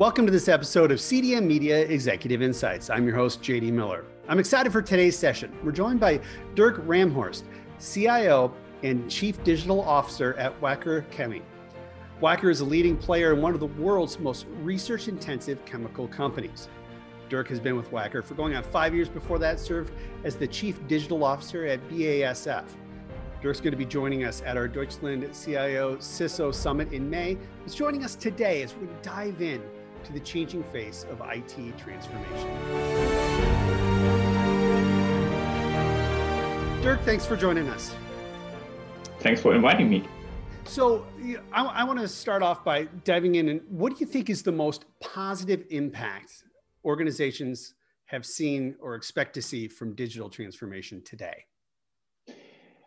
Welcome to this episode of CDM Media Executive Insights. I'm your host, JD Miller. I'm excited for today's session. We're joined by Dirk Ramhorst, CIO and Chief Digital Officer at Wacker Chemie. Wacker is a leading player in one of the world's most research intensive chemical companies. Dirk has been with Wacker for going on five years before that, served as the Chief Digital Officer at BASF. Dirk's going to be joining us at our Deutschland CIO CISO Summit in May. He's joining us today as we dive in to the changing face of IT transformation. Dirk, thanks for joining us. Thanks for inviting me. So, I, I want to start off by diving in. And what do you think is the most positive impact organizations have seen or expect to see from digital transformation today?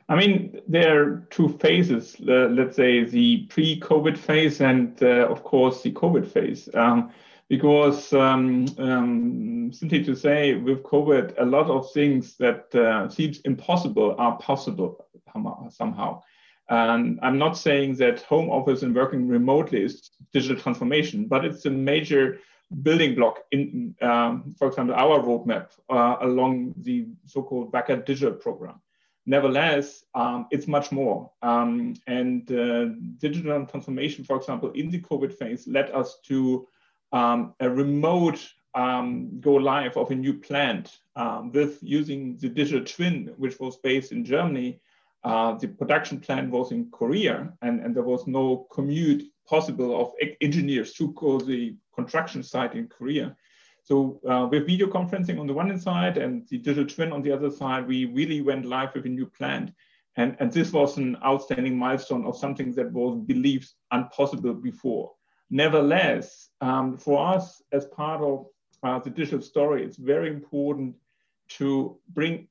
I mean, there are two phases. Uh, let's say the pre-COVID phase and, uh, of course, the COVID phase. Um, because um, um, simply to say, with COVID, a lot of things that uh, seems impossible are possible somehow. And I'm not saying that home office and working remotely is digital transformation, but it's a major building block in, um, for example, our roadmap uh, along the so-called Wacker Digital Program. Nevertheless, um, it's much more. Um, and uh, digital transformation, for example, in the COVID phase led us to um, a remote um, go live of a new plant um, with using the digital twin, which was based in Germany. Uh, the production plant was in Korea, and, and there was no commute possible of engineers to go the construction site in Korea. So uh, with video conferencing on the one side and the digital twin on the other side, we really went live with a new plant. And, and this was an outstanding milestone of something that was believed impossible before. Nevertheless, um, for us as part of uh, the digital story, it's very important to bring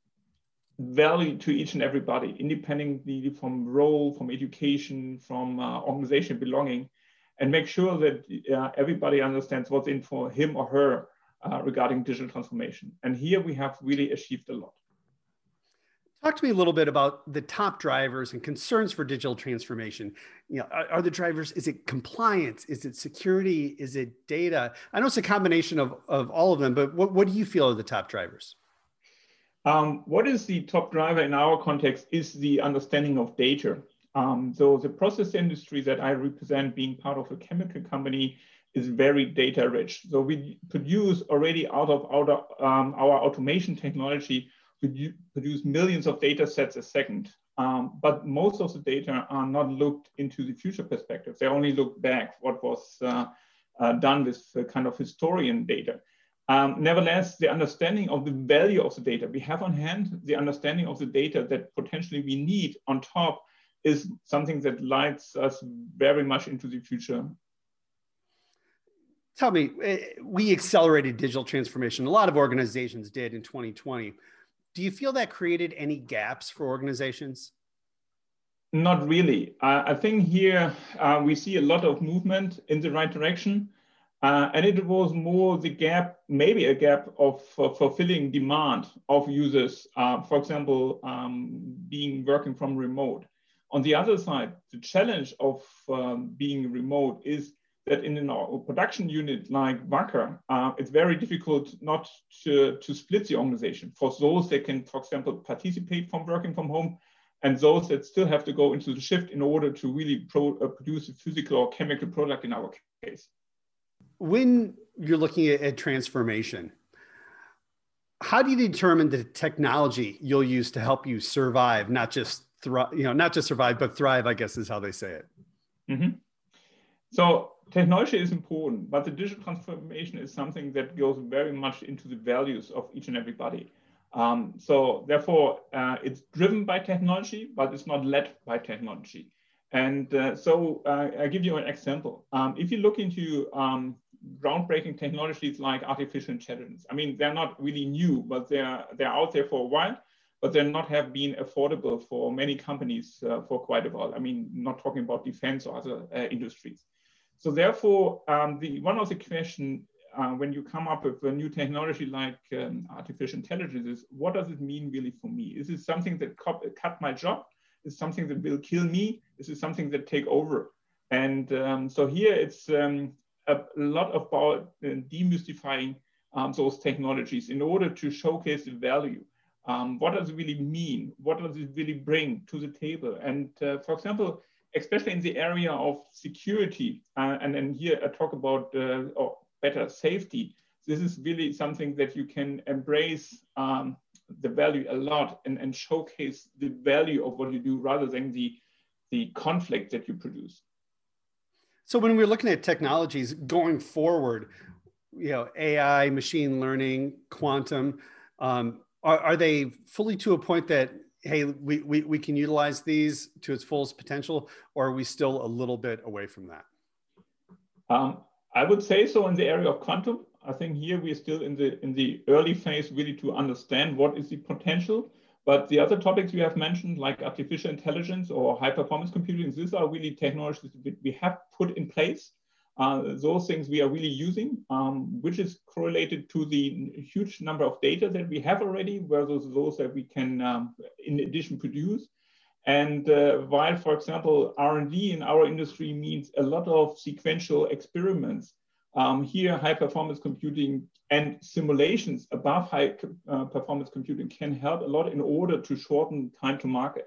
value to each and everybody, independently from role, from education, from uh, organization belonging, and make sure that uh, everybody understands what's in for him or her uh, regarding digital transformation. And here we have really achieved a lot. Talk to me a little bit about the top drivers and concerns for digital transformation. You know, are, are, the drivers, is it compliance? Is it security? Is it data? I know it's a combination of, of all of them, but what, what do you feel are the top drivers? Um, what is the top driver in our context is the understanding of data. Um, so the process industry that I represent being part of a chemical company is very data rich. So we produce already out of, of um, our automation technology, we produce millions of data sets a second. Um, but most of the data are not looked into the future perspective. They only look back what was uh, uh, done with kind of historian data. Um, nevertheless, the understanding of the value of the data we have on hand, the understanding of the data that potentially we need on top is something that lights us very much into the future tell me, eh, we accelerated digital transformation. A lot of organizations did in 2020. Do you feel that created any gaps for organizations? Not really. Uh, I think here uh, we see a lot of movement in the right direction. Uh, and it was more the gap, maybe a gap of fulfilling demand of users, uh, for example, um, being working from remote. On the other side, the challenge of um, being remote is that in a production unit like Wacker, uh, it's very difficult not to, to split the organization. For those that can, for example, participate from working from home, and those that still have to go into the shift in order to really pro, uh, produce a physical or chemical product in our case. When you're looking at, at transformation, how do you determine the technology you'll use to help you survive, not just thrive, you know, not just survive, but thrive, I guess is how they say it. Mm-hmm. So technology is important, but the digital transformation is something that goes very much into the values of each and everybody. Um, so therefore, uh, it's driven by technology, but it's not led by technology. And uh, so uh, I'll give you an example. Um, if you look into um, groundbreaking technologies like artificial intelligence, I mean, they're not really new, but they're, they're out there for a while, but they're not have been affordable for many companies uh, for quite a while. I mean, not talking about defense or other uh, industries. So therefore, um, the, one of the questions uh, when you come up with a new technology like um, artificial intelligence is, what does it mean really for me? Is it something that cut my job? Is something that will kill me? Is it something that take over? And um, so here it's um, a lot about uh, demystifying um, those technologies in order to showcase the value. Um, what does it really mean? What does it really bring to the table? And uh, for example, especially in the area of security, uh, and then here I talk about uh, or better safety, this is really something that you can embrace um, the value a lot and, and showcase the value of what you do rather than the, the conflict that you produce. So when we're looking at technologies going forward, you know, AI, machine learning, quantum, um, are, are they fully to a point that hey, we, we, we can utilize these to its fullest potential, or are we still a little bit away from that? Um, I would say so in the area of quantum. I think here we're still in the in the early phase, really to understand what is the potential. But the other topics you have mentioned, like artificial intelligence or high performance computing, these are really technologies we have put in place. Those things we are really using, um, which is correlated to the huge number of data that we have already, versus those that we can, um, in addition, produce. And uh, while, for example, R&D in our industry means a lot of sequential experiments, um, here, high performance computing and simulations above high uh, performance computing can help a lot in order to shorten time to market.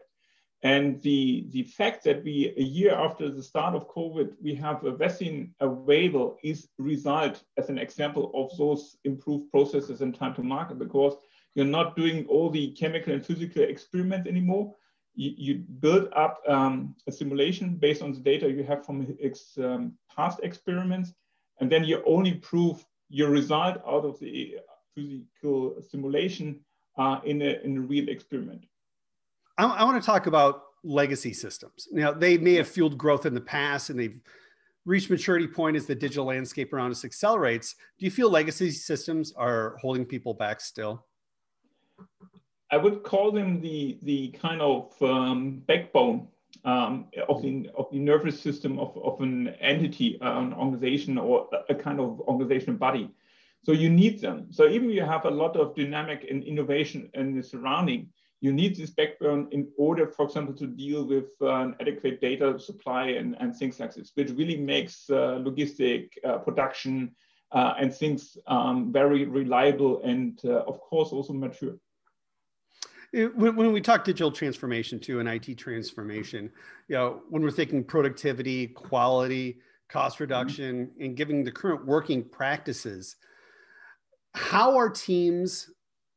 And the, the fact that we, a year after the start of COVID, we have a vaccine available is result as an example of those improved processes and time to market because you're not doing all the chemical and physical experiments anymore. You, you build up um, a simulation based on the data you have from ex, um, past experiments and then you only prove your result out of the physical simulation uh, in, a, in a real experiment. I, I want to talk about legacy systems. Now, they may have fueled growth in the past and they've reached maturity point as the digital landscape around us accelerates. Do you feel legacy systems are holding people back still? I would call them the, the kind of um, backbone um, of, the, of the nervous system of, of an entity, uh, an organization, or a kind of organizational body. So you need them. So even you have a lot of dynamic and innovation in the surrounding, you need this backbone in order, for example, to deal with uh, an adequate data supply and, and things like this, which really makes uh, logistic uh, production uh, and things um, very reliable and, uh, of course, also mature when, when we talk digital transformation too and IT transformation, you know, when we're thinking productivity, quality, cost mm-hmm. reduction, mm-hmm. and giving the current working practices, how are teams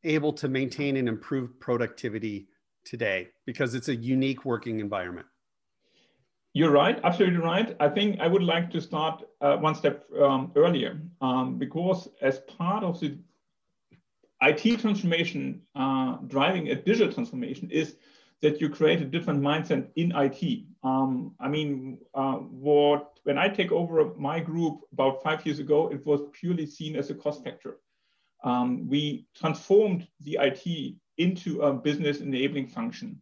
able to maintain and improve productivity today? Because it's a unique working environment. You're right, absolutely right. I think I would like to start uh, one step um, earlier um, because as part of the IT transformation, uh, driving a digital transformation is that you create a different mindset in IT. Um, I mean, uh, what when I take over my group about five years ago, it was purely seen as a cost factor. Um, we transformed the IT into a business enabling function,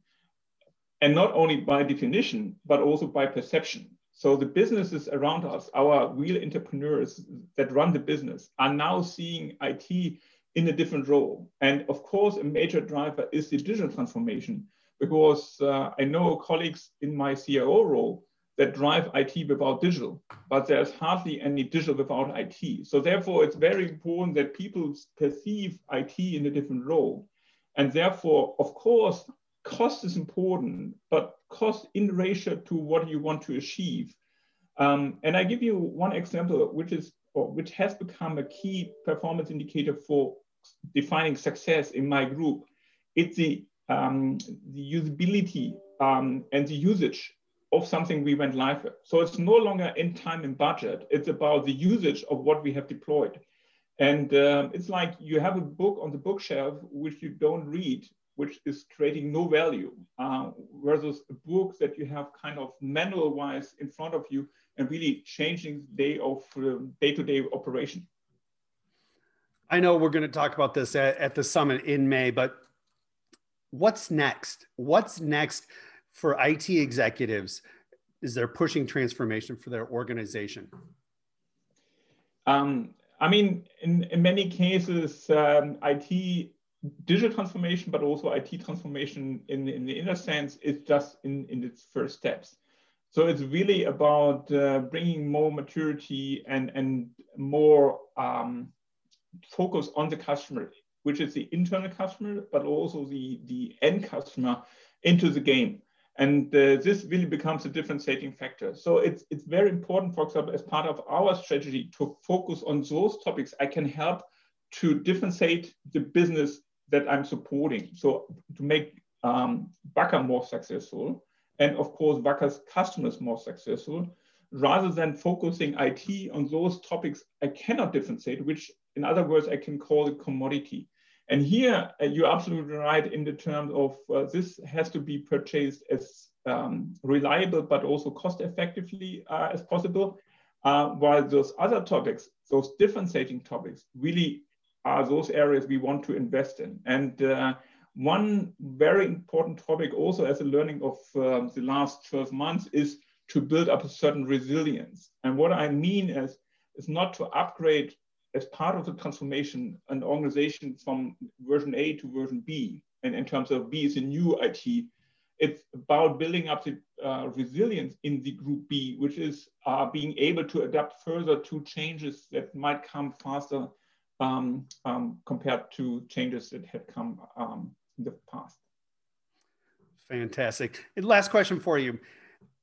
and not only by definition, but also by perception. So the businesses around us, our real entrepreneurs that run the business, are now seeing IT in a different role. And of course, a major driver is the digital transformation, because uh, I know colleagues in my CIO role that drive IT without digital, but there's hardly any digital without IT. So therefore, it's very important that people perceive IT in a different role. And therefore, of course, cost is important, but cost in ratio to what you want to achieve. Um, and I give you one example, which is which has become a key performance indicator for defining success in my group, it's the, um, the usability um, and the usage of something we went live with. So it's no longer in time and budget. It's about the usage of what we have deployed. And um, it's like you have a book on the bookshelf which you don't read, which is creating no value, uh, versus a book that you have kind of manual wise in front of you and really changing day of uh, day-to-day operation. I know we're going to talk about this at, at the summit in May, but what's next? What's next for IT executives Is they're pushing transformation for their organization? Um, I mean, in, in many cases, um, IT digital transformation, but also IT transformation in, in the inner sense is just in, in its first steps. So it's really about uh, bringing more maturity and, and more um, focus on the customer, which is the internal customer, but also the, the end customer into the game. And uh, this really becomes a differentiating factor. So it's, it's very important, for example, as part of our strategy to focus on those topics I can help to differentiate the business that I'm supporting. So to make um, Wacker more successful, and of course Wacker's customers more successful, rather than focusing IT on those topics I cannot differentiate, which in other words I can call it commodity. And here uh, you're absolutely right in the terms of uh, this has to be purchased as um, reliable but also cost effectively uh, as possible. Uh, while those other topics, those differentiating topics, really are those areas we want to invest in. And uh, one very important topic also as a learning of um, the last 12 months is to build up a certain resilience. And what I mean is, is not to upgrade as part of the transformation an organization from version A to version B. And in terms of B is a new IT, it's about building up the uh, resilience in the group B, which is uh, being able to adapt further to changes that might come faster um, um, compared to changes that had come um, in the past. Fantastic. And last question for you.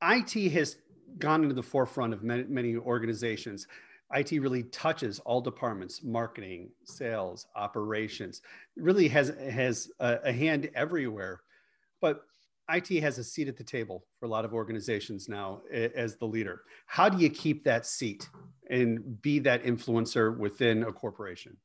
IT has gone into the forefront of many, many organizations. IT really touches all departments, marketing, sales, operations. It really has has a, a hand everywhere. But IT has a seat at the table for a lot of organizations now as the leader. How do you keep that seat and be that influencer within a corporation?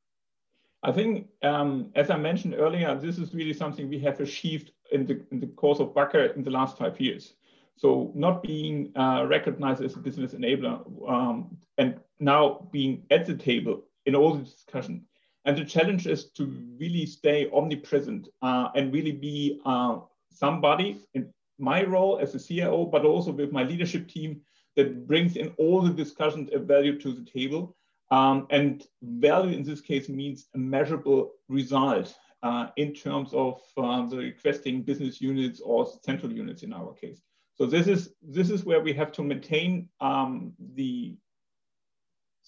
I think, um, as I mentioned earlier, this is really something we have achieved in the, in the course of Wacker in the last five years. So not being uh, recognized as a business enabler um, and now being at the table in all the discussion. And the challenge is to really stay omnipresent uh, and really be uh, somebody in my role as a CIO, but also with my leadership team that brings in all the discussions of value to the table um, and value in this case means a measurable result uh, in terms of uh, the requesting business units or central units in our case. So this is this is where we have to maintain um, the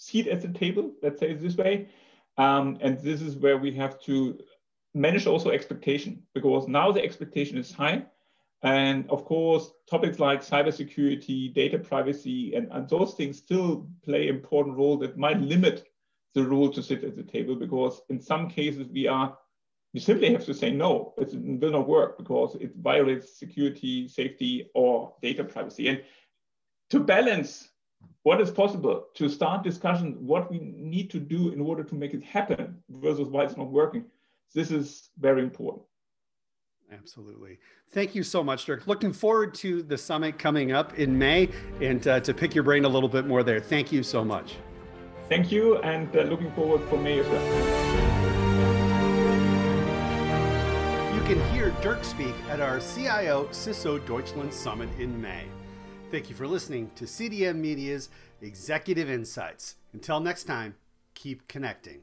seat at the table. Let's say it this way, um, and this is where we have to manage also expectation because now the expectation is high and of course, topics like cybersecurity, data privacy, and, and those things still play important role that might limit the role to sit at the table because in some cases we are we simply have to say no, it will not work because it violates security, safety, or data privacy. And to balance what is possible, to start discussion what we need to do in order to make it happen versus why it's not working, this is very important. Absolutely. Thank you so much, Dirk. Looking forward to the summit coming up in May and uh, to pick your brain a little bit more there. Thank you so much. Thank you, and uh, looking forward for May as well. You can hear Dirk speak at our CIO CISO Deutschland Summit in May. Thank you for listening to CDM Media's Executive Insights. Until next time, keep connecting.